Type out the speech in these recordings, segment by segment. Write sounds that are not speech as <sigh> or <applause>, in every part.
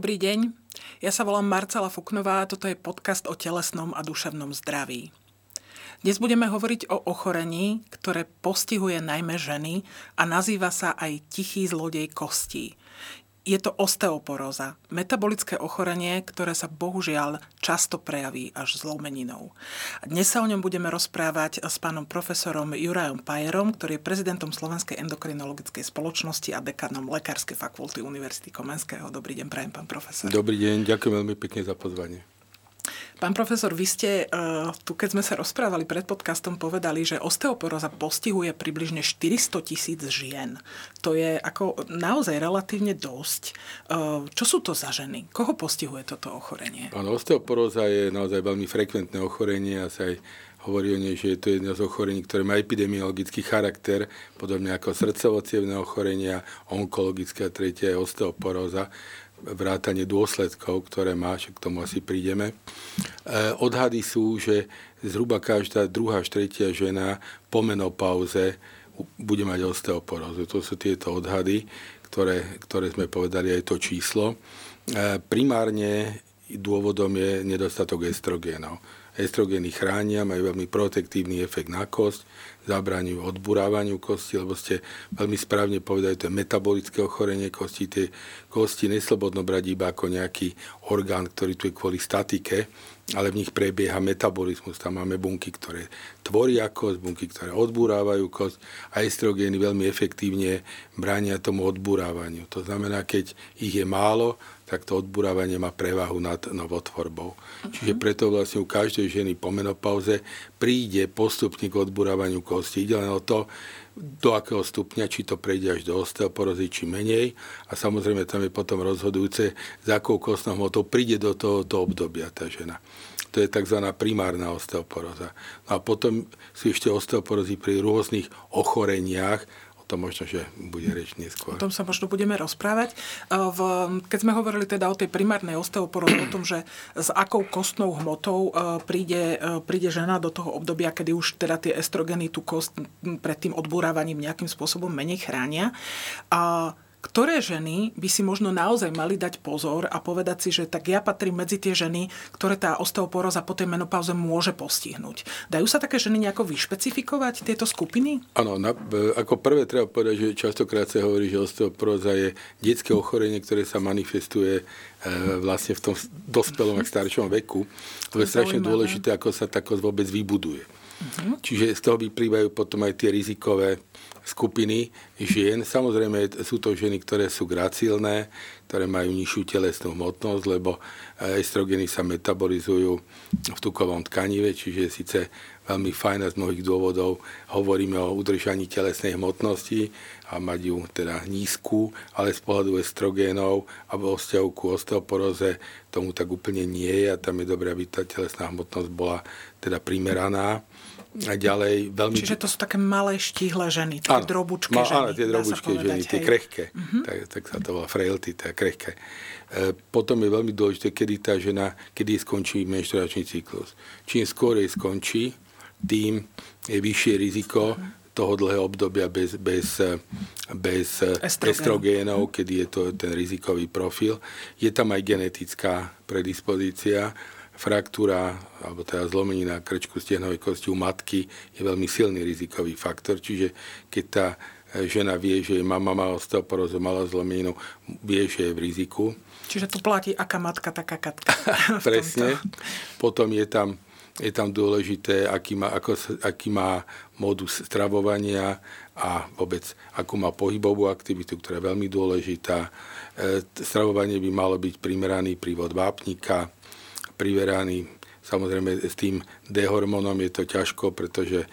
Dobrý deň, ja sa volám Marcela Fuknová toto je podcast o telesnom a duševnom zdraví. Dnes budeme hovoriť o ochorení, ktoré postihuje najmä ženy a nazýva sa aj tichý zlodej kostí je to osteoporóza, metabolické ochorenie, ktoré sa bohužiaľ často prejaví až zlomeninou. Dnes sa o ňom budeme rozprávať s pánom profesorom Jurajom Pajerom, ktorý je prezidentom Slovenskej endokrinologickej spoločnosti a dekanom Lekárskej fakulty Univerzity Komenského. Dobrý deň, prajem, pán profesor. Dobrý deň, ďakujem veľmi pekne za pozvanie. Pán profesor, vy ste uh, tu, keď sme sa rozprávali pred podcastom, povedali, že osteoporóza postihuje približne 400 tisíc žien. To je ako naozaj relatívne dosť. Uh, čo sú to za ženy? Koho postihuje toto ochorenie? Áno, osteoporóza je naozaj veľmi frekventné ochorenie a sa aj hovorí o nej, že je to jedno z ochorení, ktoré má epidemiologický charakter, podobne ako srdcovo ochorenia, onkologické a tretie je osteoporóza vrátanie dôsledkov, ktoré má, však k tomu asi prídeme. E, odhady sú, že zhruba každá druhá až tretia žena po menopauze bude mať osteoporózu. To sú tieto odhady, ktoré, ktoré sme povedali, aj to číslo. E, primárne dôvodom je nedostatok estrogénov. Estrogény chránia, majú veľmi protektívny efekt na kosť, zabráňujú odburávaniu kosti, lebo ste veľmi správne povedali, to je metabolické ochorenie kosti. Tie kosti neslobodno brať iba ako nejaký orgán, ktorý tu je kvôli statike, ale v nich prebieha metabolizmus. Tam máme bunky, ktoré tvoria kosť, bunky, ktoré odburávajú kosť a estrogény veľmi efektívne bránia tomu odburávaniu. To znamená, keď ich je málo, tak to odburávanie má prevahu nad novotvorbou. Uh-huh. Čiže preto vlastne u každej ženy po menopauze príde postupne k odburávaniu kosti. Ide len o to, do akého stupňa, či to prejde až do osteoporózy, či menej. A samozrejme tam je potom rozhodujúce, za akou kostnou hmotou príde do tohoto obdobia tá žena. To je tzv. primárna osteoporóza. No a potom sú ešte osteoporózy pri rôznych ochoreniach, to možno, že bude reč neskôr. O tom sa možno budeme rozprávať. V, keď sme hovorili teda o tej primárnej osteoporóze, o tom, že s akou kostnou hmotou e, príde, e, príde žena do toho obdobia, kedy už teda tie estrogeny tú kost pred tým odburávaním nejakým spôsobom menej chránia. A ktoré ženy by si možno naozaj mali dať pozor a povedať si, že tak ja patrím medzi tie ženy, ktoré tá osteoporóza po tej menopauze môže postihnúť. Dajú sa také ženy nejako vyšpecifikovať, tieto skupiny? Áno, ako prvé treba povedať, že častokrát sa hovorí, že osteoporóza je detské ochorenie, ktoré sa manifestuje e, vlastne v tom dospelom a staršom veku. To je strašne dôležité, ako sa tá vôbec vybuduje. Uh-huh. Čiže z toho vyplývajú potom aj tie rizikové skupiny žien. Samozrejme sú to ženy, ktoré sú gracilné, ktoré majú nižšiu telesnú hmotnosť, lebo estrogeny sa metabolizujú v tukovom tkanive, čiže síce veľmi fajn a z mnohých dôvodov hovoríme o udržaní telesnej hmotnosti a mať ju teda nízku, ale z pohľadu estrogénov a vo vzťahu ku osteoporóze tomu tak úplne nie je a tam je dobré, aby tá telesná hmotnosť bola teda primeraná ďalej veľmi... Čiže to sú také malé štíhle ženy, také áno, drobučké ma, ženy. Áno, tie drobučké ženy, tie krehké. Uh-huh. Tak, tak sa to volá frailty, tie krehké. E, potom je veľmi dôležité, kedy tá žena, kedy skončí menštruačný cyklus. Čím skôr jej skončí, tým je vyššie riziko uh-huh. toho dlhého obdobia bez, bez, bez estrogénov, kedy je to ten rizikový profil. Je tam aj genetická predispozícia, fraktúra alebo teda zlomenina krčku stehnovej kosti u matky je veľmi silný rizikový faktor, čiže keď tá e, žena vie, že mama má osteoporózu, mala zlomeninu, vie, že je v riziku. Čiže tu platí aká matka, taká katka. <laughs> Presne. Potom je tam, je tam dôležité, aký má, ako, aký má modus stravovania a vôbec akú má pohybovú aktivitu, ktorá je veľmi dôležitá. E, stravovanie by malo byť primeraný prívod vápnika, priveraný. Samozrejme s tým D-hormónom je to ťažko, pretože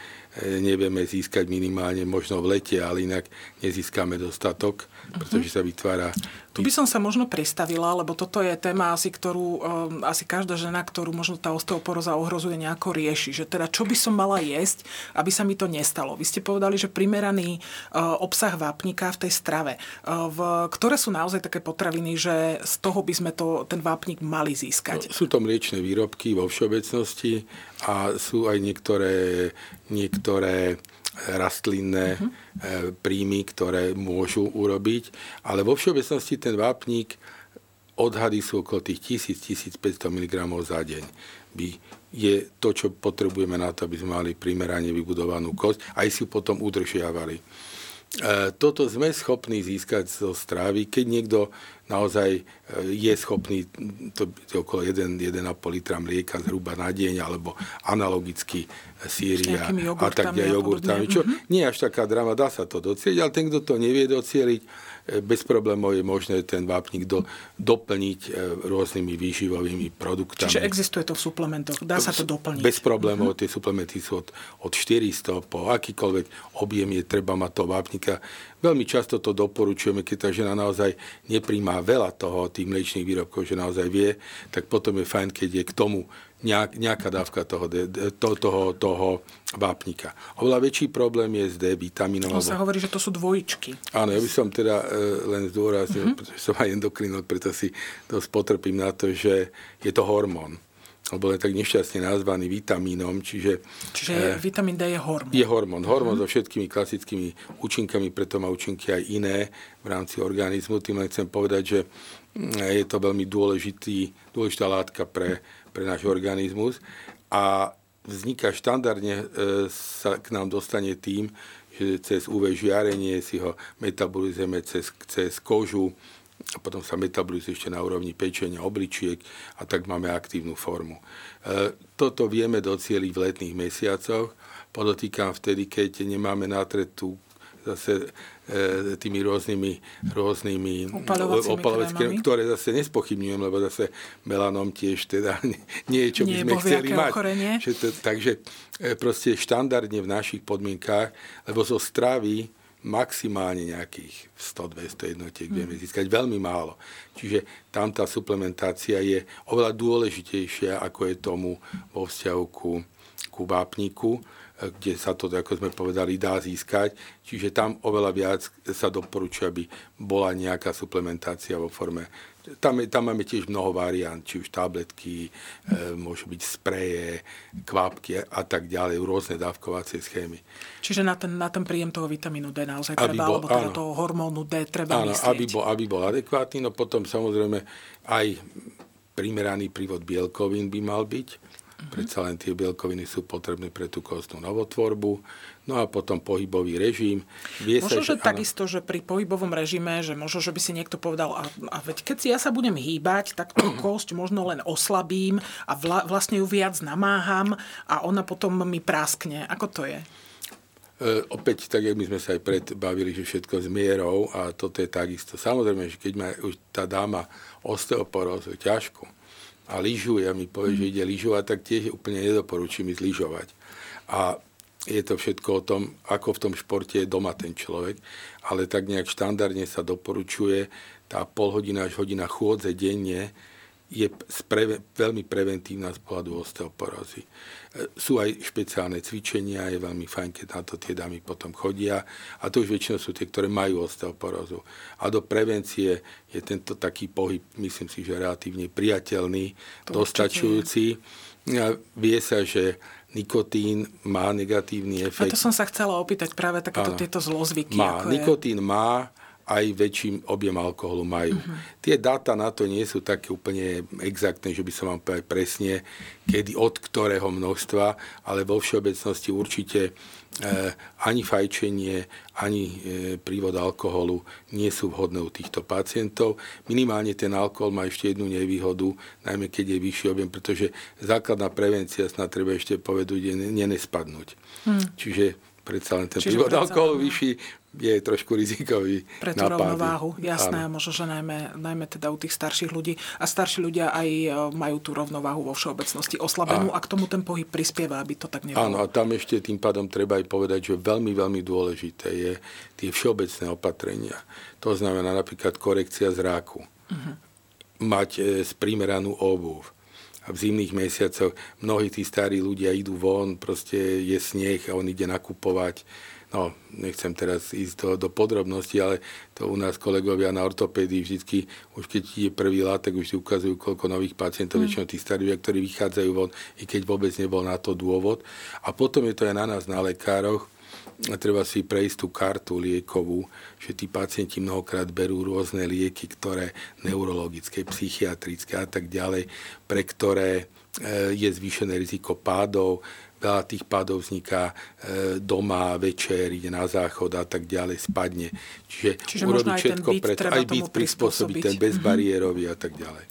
nevieme získať minimálne možno v lete, ale inak nezískame dostatok, pretože sa vytvára... Tu by som sa možno pristavila, lebo toto je téma asi, ktorú um, asi každá žena, ktorú možno tá osteoporóza ohrozuje, nejako rieši. Že teda čo by som mala jesť, aby sa mi to nestalo. Vy ste povedali, že primeraný uh, obsah vápnika v tej strave. Uh, v, ktoré sú naozaj také potraviny, že z toho by sme to, ten vápnik mali získať? No, sú to mliečne výrobky vo všeobecnosti a sú aj niektoré, niektoré rastlinné uh-huh. príjmy, ktoré môžu urobiť, ale vo všeobecnosti ten vápnik odhady sú okolo tých 1000-1500 mg za deň. By je to, čo potrebujeme na to, aby sme mali primerane vybudovanú kosť, aj si ju potom udržiavali. E, toto sme schopní získať zo strávy, keď niekto naozaj e, je schopný to, to okolo 1,5 litra mlieka zhruba na deň, alebo analogicky síria a tak ďalej jogurtami, čo mm-hmm. nie až taká drama, dá sa to docieliť, ale ten, kto to nevie docieliť, bez problémov je možné ten vápnik do, doplniť e, rôznymi výživovými produktami. Čiže existuje to v suplementoch, dá sa to doplniť? Bez problémov, uh-huh. tie suplementy sú od, od 400 po akýkoľvek objem je treba mať toho vápnika. Veľmi často to doporučujeme, keď tá žena naozaj nepríjma veľa toho, tých mliečných výrobkov, že naozaj vie, tak potom je fajn, keď je k tomu nejak, nejaká dávka toho, to, toho, toho vápnika. Oveľa väčší problém je s D vitamínom. To sa hovorí, že to sú dvojičky. Áno, ja by som teda e, len zdôraznil, mm-hmm. pretože som aj endokrinol, preto si to spotrpím na to, že je to hormón alebo je tak nešťastne nazvaný vitamínom, čiže... Čiže e, vitamín D je hormón. Je hormón. Hormón mm-hmm. so všetkými klasickými účinkami, preto má účinky aj iné v rámci organizmu. Tým len chcem povedať, že mm, je to veľmi dôležitý, dôležitá látka pre pre náš organizmus a vzniká štandardne, e, sa k nám dostane tým, že cez UV žiarenie si ho metabolizujeme cez, cez kožu, a potom sa metabolizuje ešte na úrovni pečenia, obličiek a tak máme aktívnu formu. E, toto vieme docieliť v letných mesiacoch, podotýkam vtedy, keď nemáme natretú zase e, tými rôznymi, rôznymi opalovacími ktoré zase nespochybňujem, lebo zase melanom tiež teda <laughs> nie je, čo by sme chceli mať. To, takže e, proste štandardne v našich podmienkách, lebo zo stravy maximálne nejakých 100-200 jednotiek vieme hmm. získať, veľmi málo. Čiže tam tá suplementácia je oveľa dôležitejšia, ako je tomu vo vzťahu ku, ku vápniku kde sa to, ako sme povedali, dá získať. Čiže tam oveľa viac sa doporučuje, aby bola nejaká suplementácia vo forme. Tam, tam máme tiež mnoho variant, či už tabletky, e, môžu byť spreje, kvapky a tak ďalej, rôzne dávkovacie schémy. Čiže na ten, na ten príjem toho vitamínu D naozaj aby treba, bol, alebo teda áno, toho hormónu D treba áno, myslieť. Aby bol, aby bol adekvátny, no potom samozrejme aj primeraný prívod bielkovín by mal byť Mm-hmm. Predsa len tie bielkoviny sú potrebné pre tú kostnú novotvorbu. No a potom pohybový režim. Vie možno, sa, že, že takisto, že pri pohybovom režime, že možno, že by si niekto povedal, a, a veď keď si ja sa budem hýbať, tak tú <clears throat> kosť možno len oslabím a vla, vlastne ju viac namáham a ona potom mi práskne. Ako to je? E, opäť, tak jak my sme sa aj predbavili, že všetko s mierou a toto je takisto. Samozrejme, že keď má už tá dáma osteoporózu ťažkú, a lyžuje a mi povie, že ide lyžovať, tak tiež úplne nedoporučím ísť lyžovať. A je to všetko o tom, ako v tom športe je doma ten človek, ale tak nejak štandardne sa doporučuje tá pol hodina až hodina chôdze denne, je pre, veľmi preventívna z pohľadu osteoporózy. E, sú aj špeciálne cvičenia, je veľmi fajn, keď na to tie dámy potom chodia a to už väčšinou sú tie, ktoré majú osteoporózu. A do prevencie je tento taký pohyb, myslím si, že relatívne priateľný, to dostačujúci. A vie sa, že nikotín má negatívny efekt. A to som sa chcela opýtať práve takéto tieto zlozvyky. Má. Ako nikotín je... má aj väčší objem alkoholu majú. Uh-huh. Tie dáta na to nie sú také úplne exaktné, že by som vám povedal presne, kedy, od ktorého množstva, ale vo všeobecnosti určite eh, ani fajčenie, ani eh, prívod alkoholu nie sú vhodné u týchto pacientov. Minimálne ten alkohol má ešte jednu nevýhodu, najmä keď je vyšší objem, pretože základná prevencia snad treba ešte povedať, je nenespadnúť. Hmm. Čiže predsa len ten prívod alkoholu vyšší je trošku rizikový Pre tú rovnováhu, jasné, Áno. možno, že najmä, najmä teda u tých starších ľudí. A starší ľudia aj e, majú tú rovnováhu vo všeobecnosti oslabenú a, a k tomu ten pohyb prispieva, aby to tak nebolo. Áno, a tam ešte tým pádom treba aj povedať, že veľmi, veľmi dôležité je tie všeobecné opatrenia. To znamená napríklad korekcia zráku. Uh-huh. Mať e, sprimeranú obuv. A v zimných mesiacoch mnohí tí starí ľudia idú von, proste je sneh a on ide nakupovať. No, nechcem teraz ísť do, do podrobností, ale to u nás kolegovia na ortopédii vždycky, už keď je prvý látek, už si ukazujú, koľko nových pacientov, mm. väčšinou tí starí ktorí vychádzajú von, i keď vôbec nebol na to dôvod. A potom je to aj na nás, na lekároch, treba si prejsť tú kartu liekovú, že tí pacienti mnohokrát berú rôzne lieky, ktoré neurologické, psychiatrické a tak ďalej, pre ktoré e, je zvýšené riziko pádov, veľa tých pádov vzniká e, doma, večer, ide na záchod a tak ďalej, spadne. Čiže, Čiže aj ten všetko byt preto, aj byt prispôsobiť, ten bezbariérový a tak ďalej.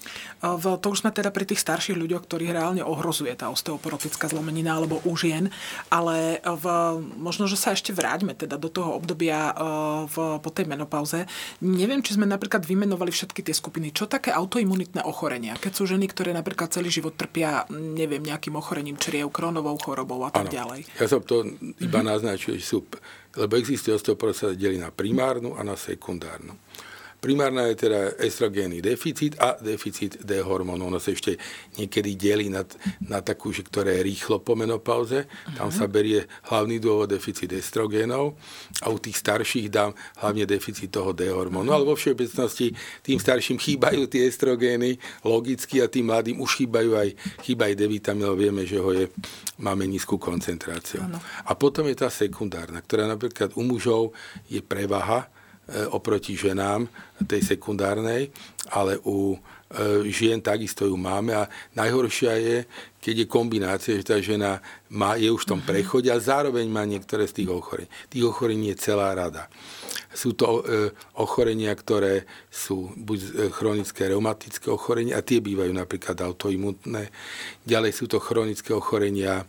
V, to už sme teda pri tých starších ľuďoch, ktorých reálne ohrozuje tá osteoporotická zlomenina alebo u žien, ale v, možno, že sa ešte vráťme teda do toho obdobia e, v, po tej menopauze. Neviem, či sme napríklad vymenovali všetky tie skupiny. Čo také autoimunitné ochorenia? Keď sú ženy, ktoré napríklad celý život trpia, neviem, nejakým ochorením čriev, kronovou chorobou a tak Áno. ďalej. Ja som to iba naznačil, že sú, lebo existuje osteoporóza delí na primárnu a na sekundárnu. Primárna je teda estrogénny deficit a deficit D hormónu. Ono sa ešte niekedy delí na, na takú, že ktoré je rýchlo po menopauze. Tam sa berie hlavný dôvod deficit estrogénov a u tých starších dám hlavne deficit toho D hormónu. Ale vo všeobecnosti tým starším chýbajú tie estrogény logicky a tým mladým už chýbajú aj, chýba aj D vitamín, vieme, že ho je, máme nízku koncentráciu. Áno. A potom je tá sekundárna, ktorá napríklad u mužov je prevaha oproti ženám tej sekundárnej, ale u e, žien takisto ju máme a najhoršia je, keď je kombinácia, že tá žena má, je už v tom prechode a zároveň má niektoré z tých ochorení. Tých ochorení je celá rada. Sú to e, ochorenia, ktoré sú buď chronické reumatické ochorenia, a tie bývajú napríklad autoimunné. Ďalej sú to chronické ochorenia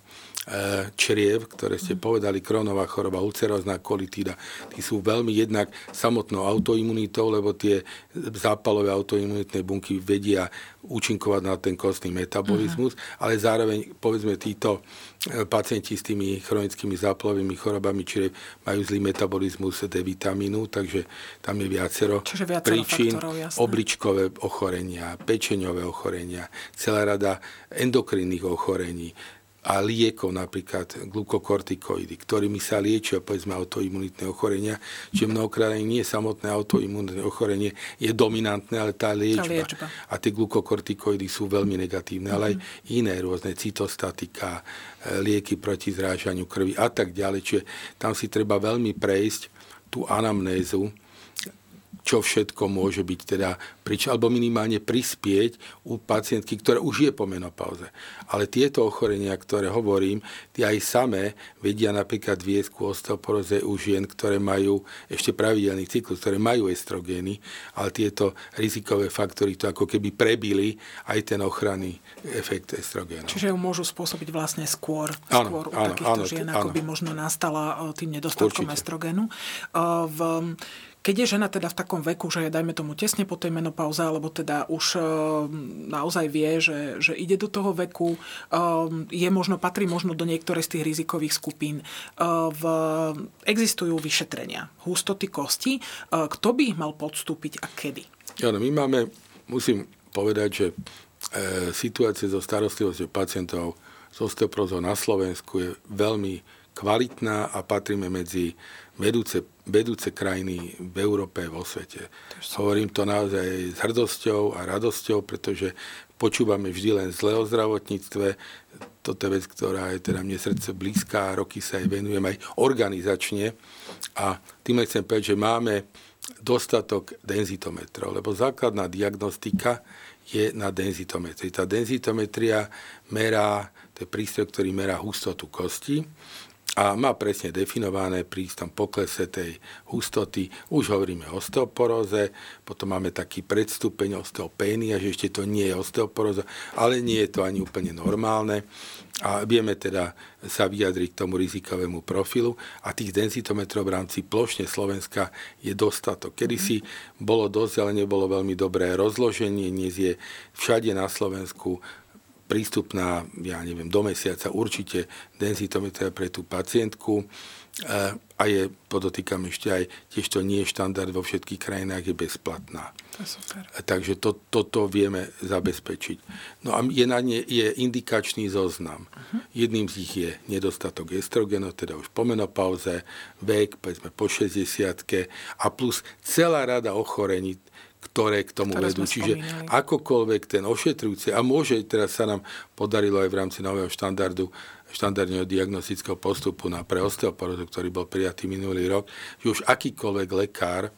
čriev, ktoré ste povedali, kronová choroba, ulcerózna kolitída. Tí sú veľmi jednak samotnou autoimunitou, lebo tie zápalové autoimunitné bunky vedia účinkovať na ten kostný metabolizmus, uh-huh. ale zároveň, povedzme, títo e, pacienti s tými chronickými zápalovými chorobami čriev majú zlý metabolizmus D vitamínu, takže tam je viacero, Čiže viacero príčin, faktorov, jasné. obličkové ochorenia, pečeňové ochorenia, celá rada endokrinných ochorení a liekov, napríklad glukokortikoidy, ktorými sa liečia, povedzme, autoimunitné ochorenia, čiže mnohokrát aj nie samotné autoimunitné ochorenie je dominantné, ale tá liečba. liečba. A tie glukokortikoidy sú veľmi negatívne, ale aj iné rôzne cytostatika, e, lieky proti zrážaniu krvi a tak ďalej. Čiže tam si treba veľmi prejsť tú anamnézu, čo všetko môže byť teda prič, alebo minimálne prispieť u pacientky, ktorá už je po menopauze. Ale tieto ochorenia, ktoré hovorím, tie aj samé vedia napríklad viesť ku osteoporóze u žien, ktoré majú ešte pravidelný cyklus, ktoré majú estrogény, ale tieto rizikové faktory to ako keby prebili aj ten ochranný efekt estrogénov. Čiže ju môžu spôsobiť vlastne skôr, Áno, skôr u áno, takýchto áno, žien, áno. ako by možno nastala e, tým nedostatkom Určite. estrogénu. E, V, keď je žena teda v takom veku, že je, dajme tomu, tesne po tej menopauze, alebo teda už e, naozaj vie, že, že ide do toho veku, e, je možno, patrí možno do niektorej z tých rizikových skupín. E, V, existujú vyšetrenia hustoty kosti. Kto by ich mal podstúpiť a kedy? Áno, my máme, musím povedať, že e, situácia so starostlivosťou pacientov s osteoporózou na Slovensku je veľmi kvalitná a patríme medzi vedúce, vedúce krajiny v Európe vo svete. Hovorím to naozaj s hrdosťou a radosťou, pretože počúvame vždy len zle o zdravotníctve. Toto je vec, ktorá je teda mne srdce blízka roky sa jej venujem aj organizačne. A tým chcem povedať, že máme dostatok denzitometrov, lebo základná diagnostika je na denzitometrii. Tá denzitometria merá, to je prístroj, ktorý merá hustotu kosti a má presne definované pri istom poklese tej hustoty. Už hovoríme o osteoporóze, potom máme taký predstupeň osteopénia, že ešte to nie je osteoporóza, ale nie je to ani úplne normálne. A vieme teda sa vyjadriť k tomu rizikovému profilu a tých densitometrov v rámci plošne Slovenska je dostatok. Kedy si bolo dosť, ale nebolo veľmi dobré rozloženie, dnes je všade na Slovensku prístupná, ja neviem, do mesiaca určite denzitometra pre tú pacientku eh, a je, podotýkam ešte aj, tiež to nie je štandard vo všetkých krajinách, je bezplatná. To je super. Eh, takže to, toto vieme zabezpečiť. No a je na ne je indikačný zoznam. Uh-huh. Jedným z nich je nedostatok estrogenu, teda už po menopauze, vek, povedzme po 60 a plus celá rada ochorení, ktoré k tomu ktoré vedú. Čiže spomínali. akokoľvek ten ošetrujúci, a môže, teraz sa nám podarilo aj v rámci nového štandardu, štandardného diagnostického postupu na pre osteoporózu, ktorý bol prijatý minulý rok, že už akýkoľvek lekár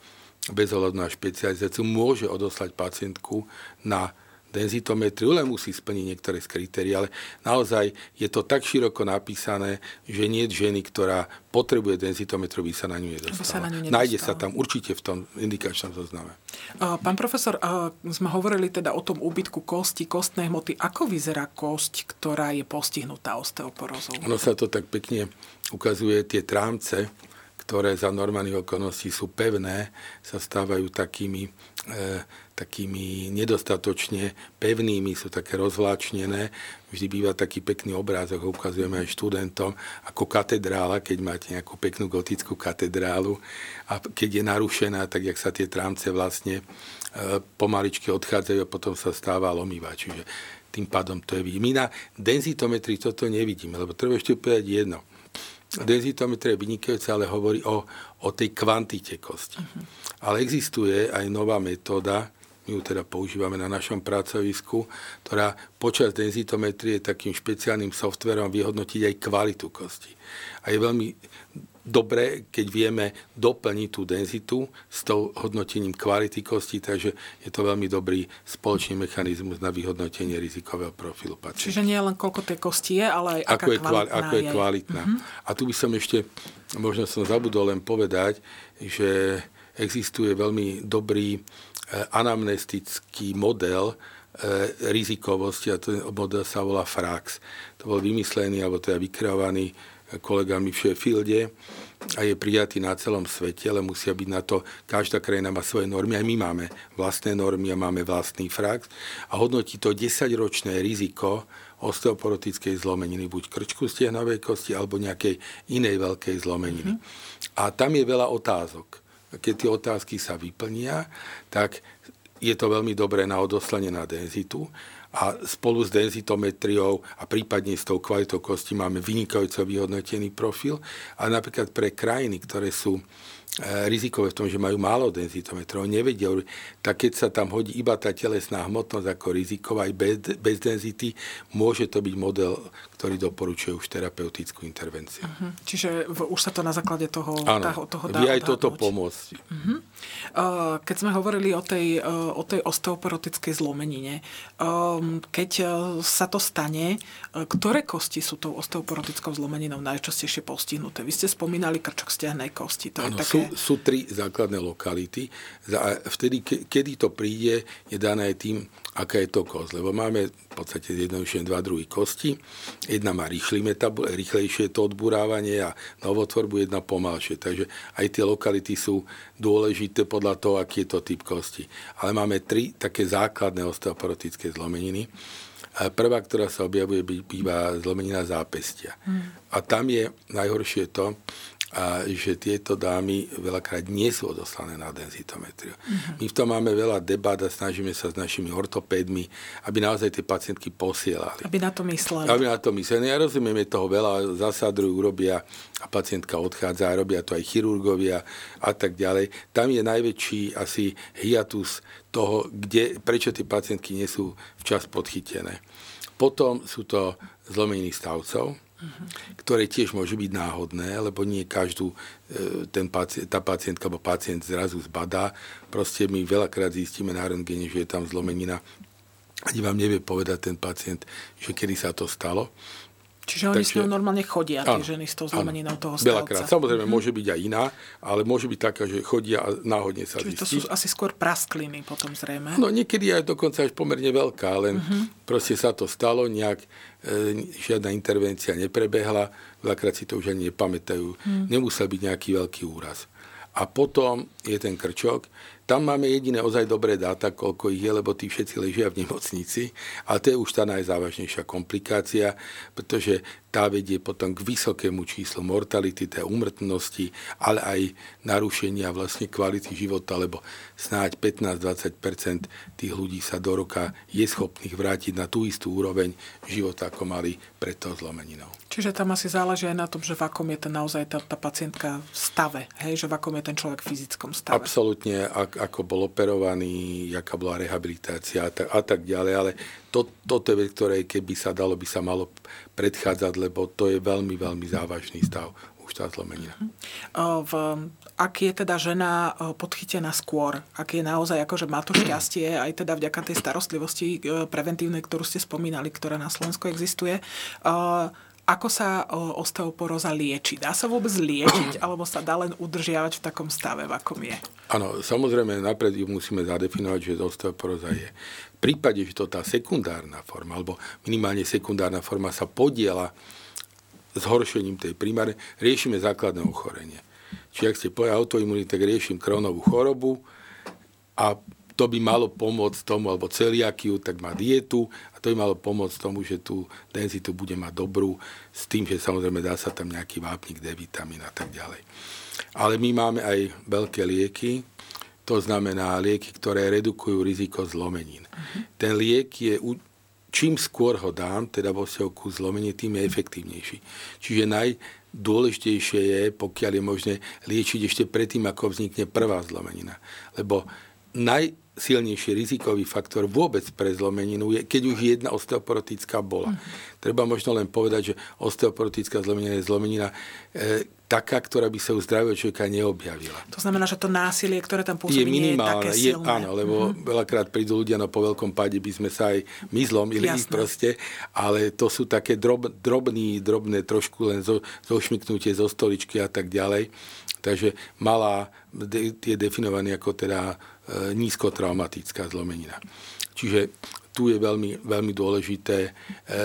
bez ohľadu na špecializáciu môže odoslať pacientku na denzitometriu, len musí splniť niektoré z kritérií, ale naozaj je to tak široko napísané, že nie je ženy, ktorá potrebuje denzitometru, by sa na ňu nedostala. sa na ňu nedostala. Nájde sa tam určite v tom indikačnom zozname. Pán profesor, sme hovorili teda o tom úbytku kosti, kostnej hmoty. Ako vyzerá kosť, ktorá je postihnutá osteoporózou? Ono sa to tak pekne ukazuje, tie trámce, ktoré za normálnych okolností sú pevné, sa stávajú takými, e, takými nedostatočne pevnými, sú také rozvláčnené. Vždy býva taký pekný obrázok, ho ukazujeme aj študentom, ako katedrála, keď máte nejakú peknú gotickú katedrálu a keď je narušená, tak jak sa tie trámce vlastne e, pomaličky odchádzajú a potom sa stáva lomivá. Čiže tým pádom to je vidím. My na denzitometrii toto nevidíme, lebo treba ešte povedať jedno. Denzitometria je vynikajúca, ale hovorí o, o tej kvantite kosti. Uh-huh. Ale existuje aj nová metóda, my ju teda používame na našom pracovisku, ktorá počas denzitometrie takým špeciálnym softverom vyhodnotiť aj kvalitu kosti. A je veľmi dobré, keď vieme doplniť tú denzitu s tou hodnotením kvality kosti, takže je to veľmi dobrý spoločný mechanizmus na vyhodnotenie rizikového profilu pacienta. Čiže nie len koľko tej kosti je, ale aj ako je, kvali, kvalitná ako je kvalitná. Uh-huh. A tu by som ešte, možno som zabudol len povedať, že existuje veľmi dobrý anamnestický model eh, rizikovosti a ten model sa volá FRAX. To bol vymyslený, alebo teda vykreovaný kolegami v Sheffielde a je prijatý na celom svete, ale musia byť na to, každá krajina má svoje normy, aj my máme vlastné normy a máme vlastný frax a hodnotí to 10-ročné riziko osteoporotickej zlomeniny, buď krčku stehnovej kosti alebo nejakej inej veľkej zlomeniny. Mm-hmm. A tam je veľa otázok. Keď tie otázky sa vyplnia, tak je to veľmi dobré na odoslanie na denzitu a spolu s denzitometriou a prípadne s tou kvalitou kosti máme vynikajúco vyhodnotený profil. A napríklad pre krajiny, ktoré sú rizikové v tom, že majú málo denzitometrov, nevedia, tak keď sa tam hodí iba tá telesná hmotnosť ako riziková aj bez, bez denzity, môže to byť model, ktorý doporučuje už terapeutickú intervenciu. Uh-huh. Čiže už sa to na základe toho, Áno, toho, toho dá vie aj toto odhadnúť. pomôcť. Uh-huh. Uh, keď sme hovorili o tej, uh, o tej osteoporotickej zlomenine, um, keď sa to stane, ktoré kosti sú tou osteoporotickou zlomeninou najčastejšie postihnuté? Vy ste spomínali krčok stehnej kosti. To Áno, je také... sú tri základné lokality. A vtedy, ke, kedy to príde, je dané tým, aká je to kost. Lebo máme v podstate zjednodušene dva druhy kosti. Jedna má rýchly metabol, rýchlejšie to odburávanie a novotvorbu, jedna pomalšie. Takže aj tie lokality sú dôležité podľa toho, aký je to typ kosti. Ale máme tri také základné osteoporotické zlomeniny. A Prvá, ktorá sa objavuje, býva zlomenina zápestia. A tam je najhoršie to, a že tieto dámy veľakrát nie sú odoslané na denzitometriu. Uh-huh. My v tom máme veľa debát a snažíme sa s našimi ortopédmi, aby naozaj tie pacientky posielali. Aby na to mysleli. Aby na to mysleli. Ja rozumiem, je toho veľa, zasadrujú, robia a pacientka odchádza, robia to aj chirurgovia a tak ďalej. Tam je najväčší asi hiatus toho, kde, prečo tie pacientky nie sú včas podchytené. Potom sú to zlomeniny stavcov, ktoré tiež môžu byť náhodné, lebo nie každú e, ten pacient, tá pacientka alebo pacient zrazu zbadá. Proste my veľakrát zistíme na rentgene, že je tam zlomenina. Ani vám nevie povedať ten pacient, že kedy sa to stalo. Čiže oni Takže, s ňou normálne chodia, tie áno, ženy s tou zlomeninou toho stavca. Veľakrát. Samozrejme, mm-hmm. môže byť aj iná, ale môže byť taká, že chodia a náhodne sa Čiže zistí. to sú asi skôr praskliny potom zrejme. No niekedy aj dokonca až pomerne veľká, len mm-hmm. proste sa to stalo, nejak e, žiadna intervencia neprebehla, veľakrát si to už ani nepamätajú. Mm. Nemusel byť nejaký veľký úraz. A potom je ten krčok, tam máme jediné ozaj dobré dáta, koľko ich je, lebo tí všetci ležia v nemocnici, ale to je už tá najzávažnejšia komplikácia, pretože tá vedie potom k vysokému číslu mortality, tej umrtnosti, ale aj narušenia vlastne kvality života, lebo snáď 15-20 tých ľudí sa do roka je schopných vrátiť na tú istú úroveň života, ako mali pred tou zlomeninou. Čiže tam asi záleží aj na tom, že v akom je ten naozaj tá, tá pacientka v stave, hej? že v akom je ten človek v fyzickom stave. Absolútne, ak, ako bol operovaný, aká bola rehabilitácia a tak, a tak ďalej, ale to, toto je vec, ktoré keby sa dalo, by sa malo predchádzať, lebo to je veľmi, veľmi závažný stav už tá zlomenina. V, ak je teda žena podchytená skôr, ak je naozaj ako, že má to šťastie, aj teda vďaka tej starostlivosti e, preventívnej, ktorú ste spomínali, ktorá na Slovensku existuje, ako sa osteoporóza lieči? Dá sa vôbec liečiť, <clears throat> alebo sa dá len udržiavať v takom stave, v akom je? Áno, samozrejme, napred musíme zadefinovať, že osteoporóza je. V prípade, že to tá sekundárna forma, alebo minimálne sekundárna forma sa podiela zhoršením tej primárnej, riešime základné ochorenie. Čiže ak ste povedali autoimunity, tak riešim kronovú chorobu a to by malo pomôcť tomu, alebo celiakiu, tak má dietu to by malo pomôcť tomu, že tú denzitu bude mať dobrú, s tým, že samozrejme dá sa tam nejaký vápnik, D vitamín a tak ďalej. Ale my máme aj veľké lieky, to znamená lieky, ktoré redukujú riziko zlomenín. Uh-huh. Ten liek je, čím skôr ho dám, teda vo vzťahu zlomenie, tým je efektívnejší. Čiže najdôležitejšie je, pokiaľ je možné, liečiť ešte predtým, ako vznikne prvá zlomenina. Lebo naj, silnejší rizikový faktor vôbec pre zlomeninu je, keď už jedna osteoporotická bola. Mm. Treba možno len povedať, že osteoporotická zlomenina je zlomenina e, taká, ktorá by sa u zdravého človeka neobjavila. To znamená, že to násilie, ktoré tam pôsobí, je minimálne. Je, také silné. áno, lebo mm. veľakrát prídu ľudia, no po veľkom páde by sme sa aj my zlomili Jasné. proste, ale to sú také drob, drobný, drobné, trošku len zo, zošmyknutie zo stoličky a tak ďalej. Takže malá je definovaný ako teda E, nízkotraumatická zlomenina. Čiže tu je veľmi, veľmi dôležité e,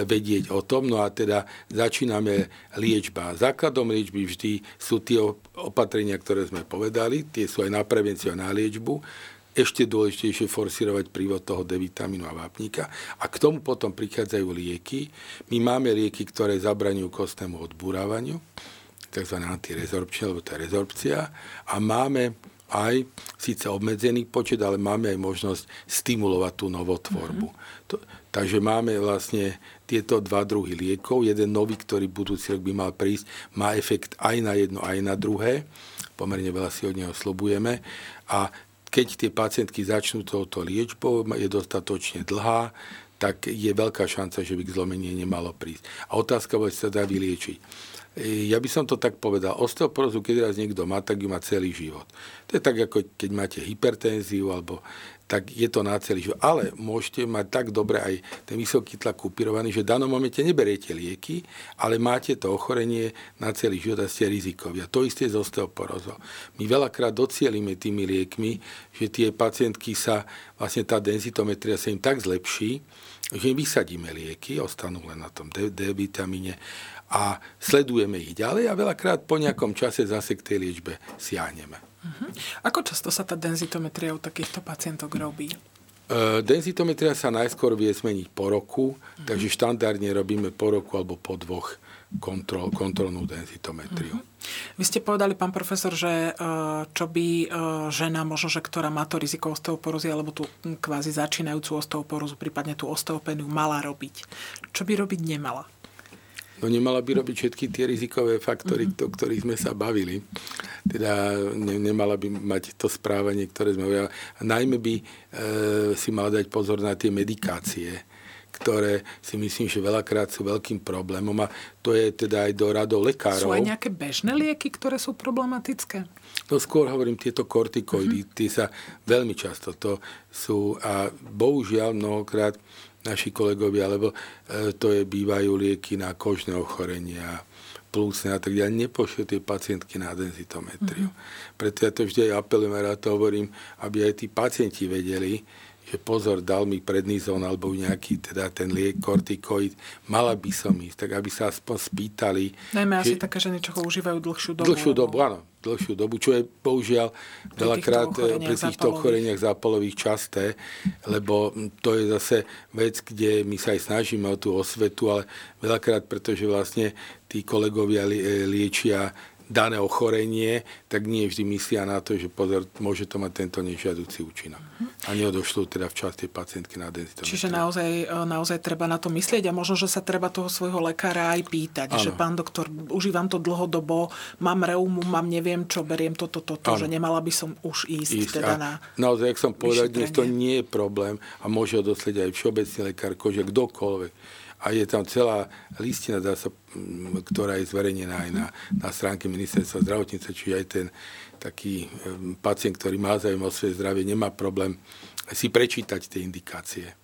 vedieť o tom. No a teda začíname liečba. Základom liečby vždy sú tie opatrenia, ktoré sme povedali, tie sú aj na prevenciu a na liečbu. Ešte dôležitejšie forsírovať prívod toho D vitamínu a vápnika. A k tomu potom prichádzajú lieky. My máme lieky, ktoré zabraňujú kostnému odburávaniu, tzv. antirezorpčia, alebo to je rezorpcia. A máme aj síce obmedzený počet, ale máme aj možnosť stimulovať tú novotvorbu. Mm-hmm. To, takže máme vlastne tieto dva druhy liekov. Jeden nový, ktorý budúci rok by mal prísť, má efekt aj na jedno, aj na druhé. Pomerne veľa si od neho slobujeme. A keď tie pacientky začnú touto liečbou, je dostatočne dlhá, tak je veľká šanca, že by k zlomenie nemalo prísť. A otázka, či sa dá vyliečiť. Ja by som to tak povedal. Osteoporózu, keď raz niekto má, tak ju má celý život. To je tak, ako keď máte hypertenziu, alebo tak je to na celý život. Ale môžete mať tak dobre aj ten vysoký tlak kupírovaný, že v danom momente neberiete lieky, ale máte to ochorenie na celý život a ste rizikovia. To isté z osteoporózou. My veľakrát docielime tými liekmi, že tie pacientky sa, vlastne tá denzitometria sa im tak zlepší, že vysadíme lieky, ostanú len na tom D, D vitamíne a sledujeme ich ďalej a veľakrát po nejakom čase zase k tej liečbe siahneme. Uh-huh. Ako často sa tá denzitometria u takýchto pacientok robí? Uh, denzitometria sa najskôr vie zmeniť po roku, uh-huh. takže štandardne robíme po roku alebo po dvoch kontrol, kontrolnú denzitometriu. Uh-huh. Vy ste povedali, pán profesor, že čo by žena, možno, že ktorá má to riziko osteoporózy alebo tú kvázi začínajúcu osteoporózu, prípadne tú osteopéniu, mala robiť. Čo by robiť nemala? No nemala by robiť všetky tie rizikové faktory, mm-hmm. o ktorých sme sa bavili. Teda ne, nemala by mať to správanie, ktoré sme... A najmä by e, si mala dať pozor na tie medikácie, ktoré si myslím, že veľakrát sú veľkým problémom a to je teda aj do radov lekárov. Sú aj nejaké bežné lieky, ktoré sú problematické? No skôr hovorím tieto kortikoidy, mm-hmm. tie sa veľmi často to sú a bohužiaľ mnohokrát naši kolegovia, lebo e, to je, bývajú lieky na kožné ochorenia, plúcne a tak ďalej, nepošlú tie pacientky na denzitometriu. Mm-hmm. Preto ja to vždy aj apelujem a rád to hovorím, aby aj tí pacienti vedeli, že pozor, dal mi prednizón alebo nejaký teda ten liek, kortikoid, mala by som ísť, tak aby sa aspoň spýtali. Najmä že, asi také ženy, čo ho užívajú dlhšiu dobu. Dlhšiu dobu, áno, dlhšiu dobu, čo je bohužiaľ veľakrát eh, pri týchto ochoreniach zápalových časté, lebo to je zase vec, kde my sa aj snažíme o tú osvetu, ale veľakrát, pretože vlastne tí kolegovia eh, liečia dané ochorenie, tak nie vždy myslia na to, že pozor, môže to mať tento nežiaducí účinok. A neodošlo teda včas tie pacientky na denzitometriu. Čiže naozaj, e, naozaj treba na to myslieť a možno, že sa treba toho svojho lekára aj pýtať, ano. že pán doktor, užívam to dlhodobo, mám reumu, mám neviem čo, beriem toto, toto, to, že nemala by som už ísť, ísť teda na Naozaj, jak som povedal, dnes to nie je problém a môže odoslieť aj všeobecný lekár, že kdokoľvek a je tam celá listina, dá sa, ktorá je zverejnená aj na, na stránke ministerstva zdravotnice, čiže aj ten taký pacient, ktorý má záujem o svoje zdravie, nemá problém si prečítať tie indikácie.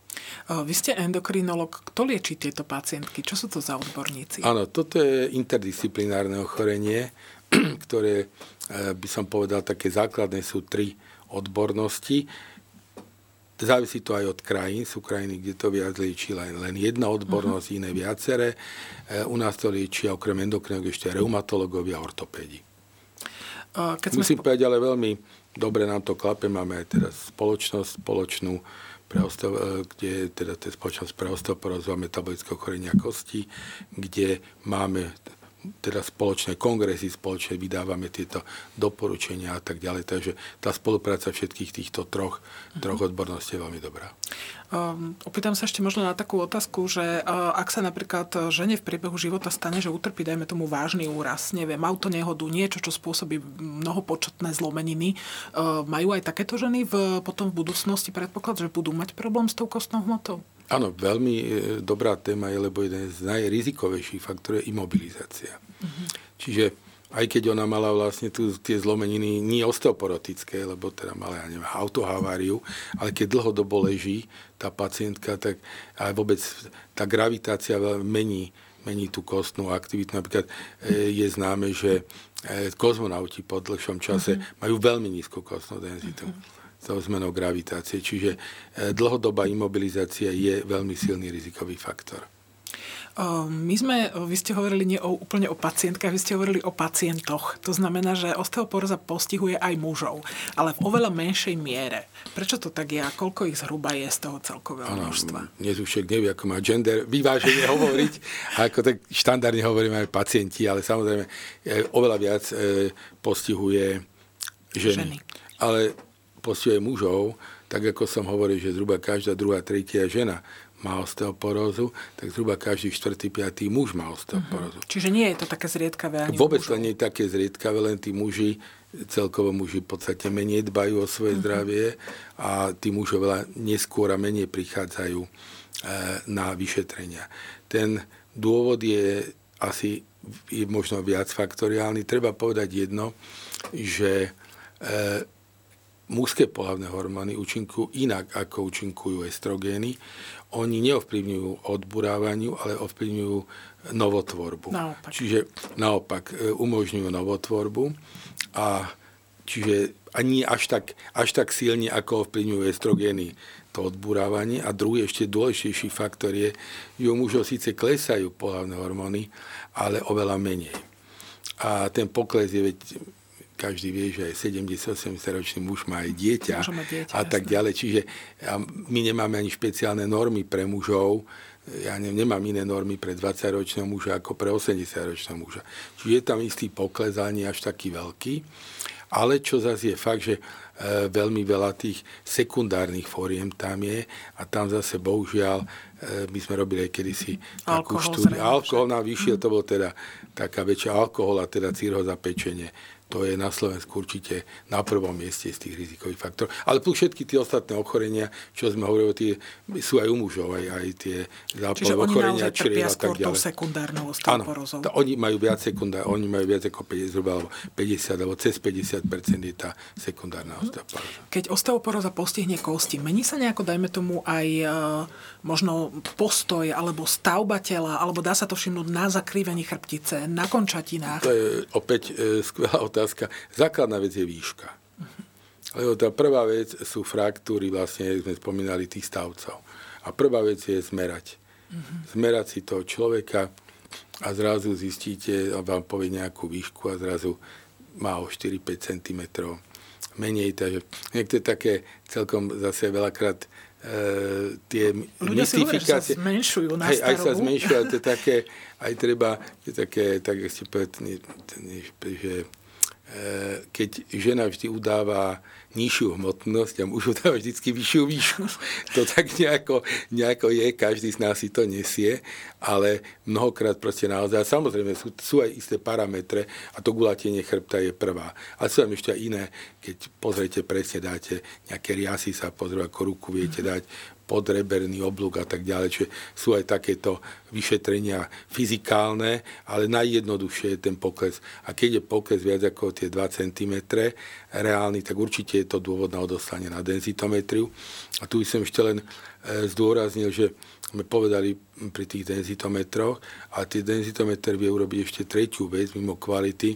Vy ste endokrinolog. Kto lieči tieto pacientky? Čo sú to za odborníci? Áno, toto je interdisciplinárne ochorenie, <clears throat> ktoré e, by som povedal, také základné sú tri odbornosti. Závisí to aj od krajín. Sú krajiny, kde to viac liečí len, len jedna odbornosť, uh-huh. iné viaceré. E, u nás to liečia okrem endokrinov ešte reumatológovia a ortopédi. Uh, keď Musím spo... povedať, ale veľmi dobre nám to klape. Máme aj teraz spoločnosť spoločnú, pre osteo, e, kde teda to je spoločnosť pre osteoporózu a metabolické ochorenia kosti, kde máme teda spoločné kongresy, spoločne vydávame tieto doporučenia a tak ďalej. Takže tá spolupráca všetkých týchto troch, troch odborností je veľmi dobrá. Um, opýtam sa ešte možno na takú otázku, že uh, ak sa napríklad žene v priebehu života stane, že utrpí, dajme tomu vážny úraz, neviem, auto nehodu, niečo, čo spôsobí mnohopočetné zlomeniny, uh, majú aj takéto ženy v, potom v budúcnosti predpoklad, že budú mať problém s tou kostnou hmotou? Áno, veľmi e, dobrá téma je, lebo jeden z najrizikovejších faktorov je imobilizácia. Uh-huh. Čiže aj keď ona mala vlastne tu tie zlomeniny nie osteoporotické, lebo teda mala, ja neviem, autohaváriu, ale keď dlhodobo leží tá pacientka, tak aj vôbec tá gravitácia mení, mení tú kostnú aktivitu. Napríklad e, je známe, že e, kozmonauti po dlhšom čase uh-huh. majú veľmi nízku kostnú denzitu. Uh-huh tou zmenou gravitácie. Čiže e, dlhodobá imobilizácia je veľmi silný rizikový faktor. My sme, vy ste hovorili nie o, úplne o pacientkách, vy ste hovorili o pacientoch. To znamená, že osteoporóza postihuje aj mužov, ale v oveľa menšej miere. Prečo to tak je a koľko ich zhruba je z toho celkového ano, množstva? Dnes už však nevie, ako má gender vyváženie hovoriť. <laughs> A ako tak štandardne hovoríme aj pacienti, ale samozrejme e, oveľa viac e, postihuje ženy. ženy. Ale postihuje mužov, tak ako som hovoril, že zhruba každá druhá, tretia žena má osteoporózu, tak zhruba každý štvrtý, piatý muž má osteoporózu. Uh-huh. Čiže nie je to také zriedkavé ani Vôbec to nie je také zriedkavé, len tí muži, celkovo muži v podstate menej dbajú o svoje uh-huh. zdravie a tí muži veľa neskôr a menej prichádzajú e, na vyšetrenia. Ten dôvod je asi je možno viac faktoriálny. Treba povedať jedno, že e, mužské pohľavné hormóny účinkujú inak, ako účinkujú estrogény. Oni neovplyvňujú odburávaniu, ale ovplyvňujú novotvorbu. Naopak. Čiže naopak e, umožňujú novotvorbu a čiže ani až tak, až tak silne, ako ovplyvňujú estrogény to odburávanie. A druhý ešte dôležitejší faktor je, že u mužov síce klesajú pohľavné hormóny, ale oveľa menej. A ten pokles je, veď každý vie, že aj 78 ročný muž má aj dieťa, dieťa a tak ďalej. Čiže my nemáme ani špeciálne normy pre mužov, ja ne, nemám iné normy pre 20-ročného muža ako pre 80-ročného muža. Čiže je tam istý pokles, ale nie až taký veľký. Ale čo zase je fakt, že e, veľmi veľa tých sekundárnych fóriem tam je a tam zase bohužiaľ e, my sme robili aj kedysi takú štúdiu. Alkohol nám vyšiel, to bol teda taká väčšia alkohol a teda círhoza pečenie to je na Slovensku určite na prvom mieste z tých rizikových faktorov. Ale plus všetky tie ostatné ochorenia, čo sme hovorili, tie sú aj u mužov, aj, aj tie zápalové ochorenia, črieva a tak ďalej. sekundárnou osteoporózou. Áno, oni majú viac sekundár, oni majú viac ako 50, zhruba, alebo 50, alebo cez 50 je tá sekundárna mhm. osteoporóza. Keď osteoporóza postihne kosti, mení sa nejako, dajme tomu, aj e, možno postoj alebo stavba tela, alebo dá sa to všimnúť na zakrývení chrbtice, na končatinách? To je opäť e, skvelá otázka otázka. Základná vec je výška. Lebo tá prvá vec sú fraktúry, vlastne, sme spomínali, tých stavcov. A prvá vec je zmerať. Zmerať si toho človeka a zrazu zistíte, a vám povie nejakú výšku a zrazu má o 4-5 cm menej. Takže niekto je také celkom zase veľakrát e, tie Ľudia mystifikácie... Hovoria, sa zmenšujú na hej, Aj sa zmenšujú, ale to je také, aj treba, je také, tak ste povedali, že keď žena vždy udáva nižšiu hmotnosť a muž udáva vždy vyššiu výšku. To tak nejako, nejako je, každý z nás si to nesie, ale mnohokrát proste naozaj, samozrejme sú, sú aj isté parametre a to gulatenie chrbta je prvá. A sú tam ešte aj iné, keď pozriete presne, dáte nejaké riasy sa pozrieť, ako ruku viete dať, podreberný oblúk a tak ďalej. Čiže sú aj takéto vyšetrenia fyzikálne, ale najjednoduchšie je ten pokles. A keď je pokles viac ako tie 2 cm reálny, tak určite je to dôvod na odoslanie na denzitometriu. A tu by som ešte len e, zdôraznil, že sme povedali pri tých denzitometroch a tie denzitometry vie urobiť ešte tretiu vec mimo kvality.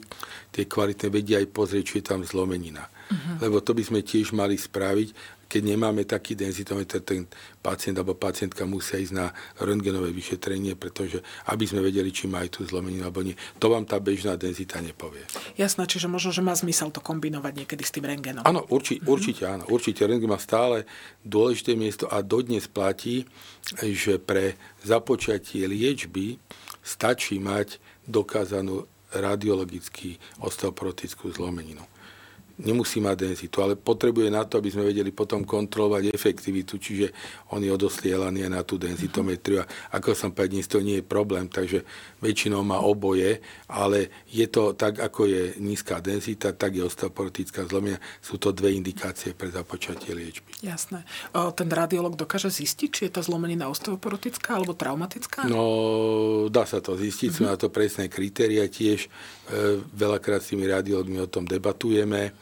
Tie kvalitné vedia aj pozrieť, či je tam zlomenina. Uh-huh. Lebo to by sme tiež mali spraviť keď nemáme taký denzitometer, ten pacient alebo pacientka musia ísť na röntgenové vyšetrenie, pretože aby sme vedeli, či majú tú zlomeninu alebo nie. To vám tá bežná denzita nepovie. Jasné, čiže možno, že má zmysel to kombinovať niekedy s tým rentgenom. Áno, urči, mm-hmm. určite áno. Určite rentgen má stále dôležité miesto a dodnes platí, že pre započatie liečby stačí mať dokázanú radiologicky osteoporotickú zlomeninu nemusí mať denzitu, ale potrebuje na to, aby sme vedeli potom kontrolovať efektivitu, čiže on je odostielaný na tú denzitometriu a ako som povedal, to nie je problém, takže väčšinou má oboje, ale je to tak, ako je nízka denzita, tak je osteoporotická zlomenia. Sú to dve indikácie pre započatie liečby. Jasné. Ten radiolog dokáže zistiť, či je tá zlomenina osteoporotická alebo traumatická? No, dá sa to zistiť, sú na to presné kritéria tiež. E, veľakrát s tými radiologmi o tom debatujeme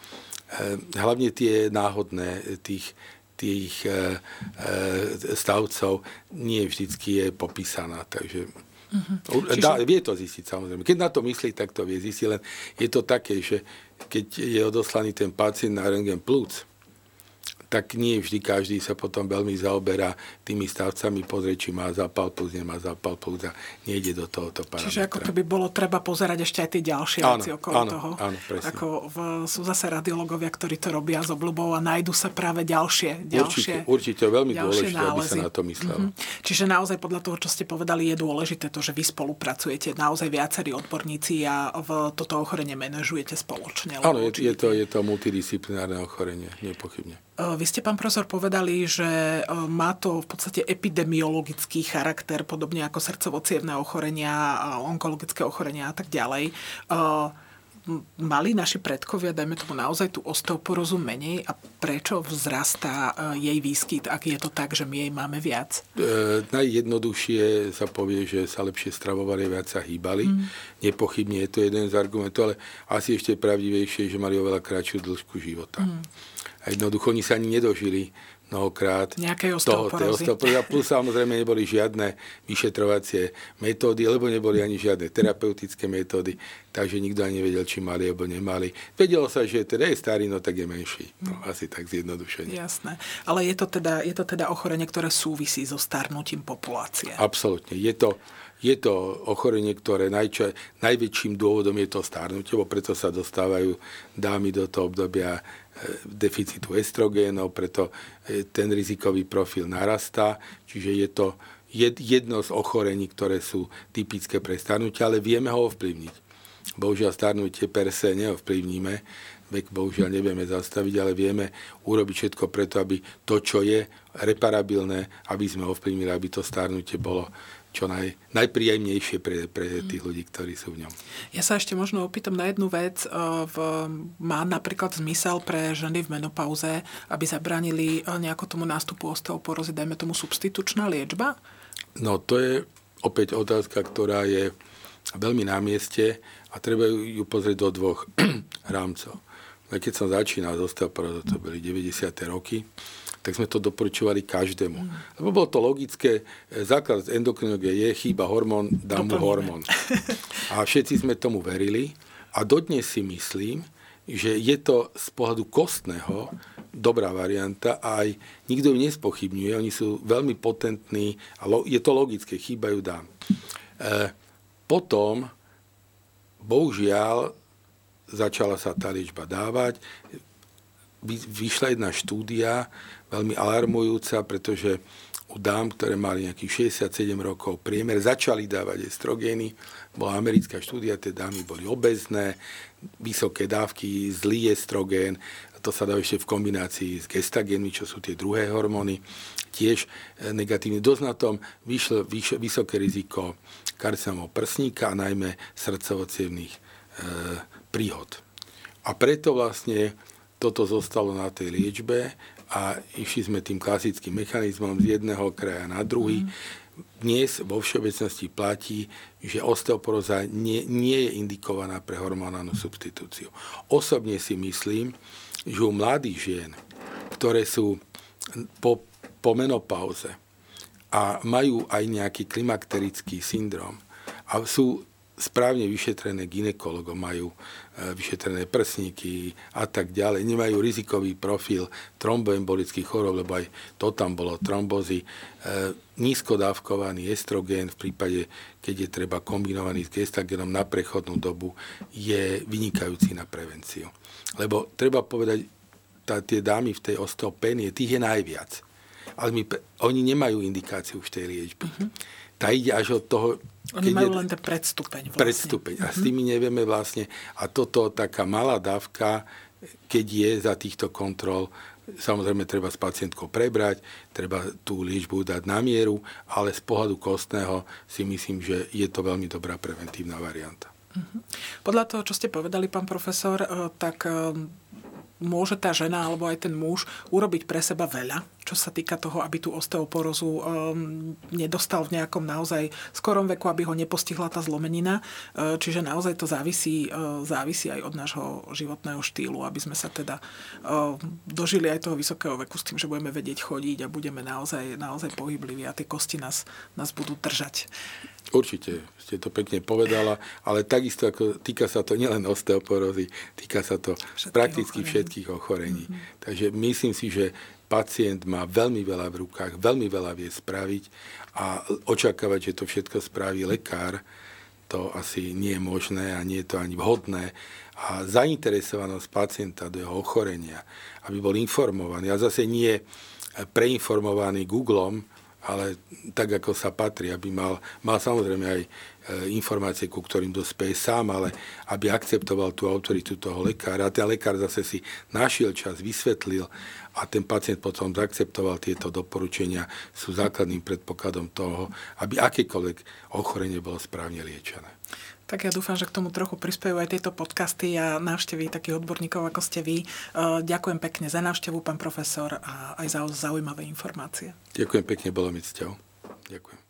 Eh, hlavne tie náhodné, tých, tých eh, stavcov nie vždycky je popísaná. Takže Uh-huh. Dá, vie to zistiť samozrejme. Keď na to myslí, tak to vie zistiť, len je to také, že keď je odoslaný ten pacient na rengen plúc, tak nie vždy každý sa potom veľmi zaoberá tými stavcami, pozrie, či má zápal plus, nemá zápal plus a nejde do tohoto parametra. Čiže ako keby bolo treba pozerať ešte aj tie ďalšie áno, veci okolo áno, toho. Áno, presne. Ako v, sú zase radiológovia, ktorí to robia s obľubou a nájdu sa práve ďalšie. ďalšie určite, určite veľmi dôležité, nálezy. aby sa na to myslelo. Mm-hmm. Čiže naozaj podľa toho, čo ste povedali, je dôležité to, že vy spolupracujete, naozaj viacerí odborníci a v toto ochorenie manažujete spoločne. Áno, je, je, to, je to multidisciplinárne ochorenie, nepochybne. Vy ste, pán profesor, povedali, že má to v podstate epidemiologický charakter, podobne ako srdcovo ochorenia, onkologické ochorenia a tak ďalej mali naši predkovia, dajme tomu naozaj tú osteoporózu menej a prečo vzrastá jej výskyt, ak je to tak, že my jej máme viac? E, najjednoduchšie sa povie, že sa lepšie stravovali, viac sa hýbali. Mm. Nepochybne je to jeden z argumentov, ale asi ešte pravdivejšie, že mali oveľa kratšiu dĺžku života. Mm. A jednoducho oni sa ani nedožili mnohokrát Nejakej toho, osteoporózy. Plus samozrejme neboli žiadne vyšetrovacie metódy, lebo neboli ani žiadne terapeutické metódy, takže nikto ani nevedel, či mali alebo nemali. Vedelo sa, že teda je starý, no tak je menší. No, asi tak zjednodušene. Jasné. Ale je to, teda, je to teda ochorenie, ktoré súvisí so starnutím populácie. Absolútne. Je to, je to ochorenie, ktoré najča, najväčším dôvodom je to starnutie, bo preto sa dostávajú dámy do toho obdobia deficitu estrogénov, preto e, ten rizikový profil narastá, čiže je to jedno z ochorení, ktoré sú typické pre starnutie, ale vieme ho ovplyvniť. Bohužiaľ starnutie per se neovplyvníme, vek bohužiaľ nevieme zastaviť, ale vieme urobiť všetko preto, aby to, čo je reparabilné, aby sme ovplyvnili, aby to starnutie bolo čo naj, najpríjemnejšie pre, pre tých ľudí, ktorí sú v ňom. Ja sa ešte možno opýtam na jednu vec. V, má napríklad zmysel pre ženy v menopauze, aby zabránili nejako tomu nástupu osteoporózy, dajme tomu substitučná liečba? No to je opäť otázka, ktorá je veľmi na mieste a treba ju pozrieť do dvoch <clears throat> rámcov. Keď som začínal s osteoporózou, to boli 90. roky, tak sme to doporučovali každému. Lebo bolo to logické, e, základ endokrinológie je chýba hormón, dá mu hormón. A všetci sme tomu verili a dodnes si myslím, že je to z pohľadu kostného dobrá varianta a aj nikto ju nespochybňuje. Oni sú veľmi potentní a je to logické, chýbajú dám. E, potom, bohužiaľ, začala sa tá liečba dávať. Vyšla jedna štúdia, veľmi alarmujúca, pretože u dám, ktoré mali nejakých 67 rokov priemer, začali dávať estrogény. Bola americká štúdia, tie dámy boli obezné, vysoké dávky, zlý estrogén, to sa dá ešte v kombinácii s gestagénmi, čo sú tie druhé hormóny, tiež e, negatívne. Dosť na tom vyšlo, vyšlo vysoké riziko karcinomov prsníka a najmä srdcovo e, príhod. A preto vlastne toto zostalo na tej liečbe a išli sme tým klasickým mechanizmom z jedného kraja na druhý. Dnes vo všeobecnosti platí, že osteoporóza nie, nie je indikovaná pre hormonálnu substitúciu. Osobne si myslím, že u mladých žien, ktoré sú po, po menopauze a majú aj nejaký klimakterický syndrom a sú správne vyšetrené ginekologom, majú e, vyšetrené prsníky a tak ďalej, nemajú rizikový profil tromboembolických chorób, lebo aj to tam bolo, trombozy, e, nízkodávkovaný estrogén v prípade, keď je treba kombinovaný s gestagenom na prechodnú dobu, je vynikajúci na prevenciu. Lebo treba povedať, tá, tie dámy v tej osteopénie, tých je najviac. Ale my, oni nemajú indikáciu v tej liečbe. Uh-huh. Tá ide až od toho oni majú je, len ten predstupeň. Vlastne. Predstupeň. A s mhm. tými nevieme vlastne. A toto taká malá dávka, keď je za týchto kontrol, samozrejme treba s pacientkou prebrať, treba tú liečbu dať na mieru, ale z pohľadu kostného si myslím, že je to veľmi dobrá preventívna varianta. Mhm. Podľa toho, čo ste povedali, pán profesor, eh, tak eh, môže tá žena alebo aj ten muž urobiť pre seba veľa, čo sa týka toho, aby tú osteoporózu um, nedostal v nejakom naozaj skorom veku, aby ho nepostihla tá zlomenina. Uh, čiže naozaj to závisí, uh, závisí aj od nášho životného štýlu, aby sme sa teda uh, dožili aj toho vysokého veku s tým, že budeme vedieť chodiť a budeme naozaj, naozaj pohybliví a tie kosti nás, nás budú držať. Určite, ste to pekne povedala, ale takisto ako týka sa to nielen osteoporózy, týka sa to všetkých prakticky ochorení. všetkých ochorení. Mm-hmm. Takže myslím si, že pacient má veľmi veľa v rukách, veľmi veľa vie spraviť a očakávať, že to všetko spraví lekár, to asi nie je možné a nie je to ani vhodné. A zainteresovanosť pacienta do jeho ochorenia, aby bol informovaný a zase nie preinformovaný Googlom, ale tak, ako sa patrí, aby mal, mal samozrejme aj e, informácie, ku ktorým dospeje sám, ale aby akceptoval tú autoritu toho lekára. A ten lekár zase si našiel čas, vysvetlil a ten pacient potom zaakceptoval tieto doporučenia, sú základným predpokladom toho, aby akékoľvek ochorenie bolo správne liečené. Tak ja dúfam, že k tomu trochu prispievajú aj tieto podcasty a návštevy takých odborníkov, ako ste vy. E, ďakujem pekne za návštevu, pán profesor, a aj za zaujímavé informácie. Ďakujem pekne, bolo mi cťou. Ďakujem.